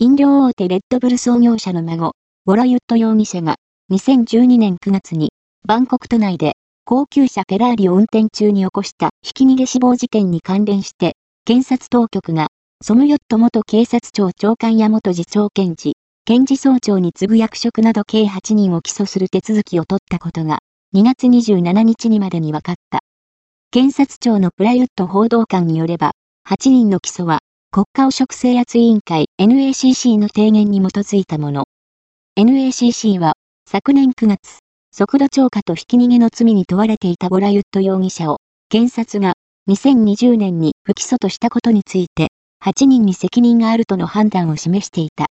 飲料大手レッドブル創業者の孫、ボラユット容疑者が、2012年9月に、バンコク都内で、高級車フェラーリを運転中に起こしたひき逃げ死亡事件に関連して、検察当局が、ソムヨット元警察庁長官や元次長検事、検事総長に次ぐ役職など計8人を起訴する手続きを取ったことが、2月27日にまでに分かった。検察庁のプラユット報道官によれば、8人の起訴は、国家汚職制圧委員会 NACC の提言に基づいたもの。NACC は、昨年9月、速度超過とひき逃げの罪に問われていたボラユット容疑者を、検察が2020年に不起訴としたことについて、8人に責任があるとの判断を示していた。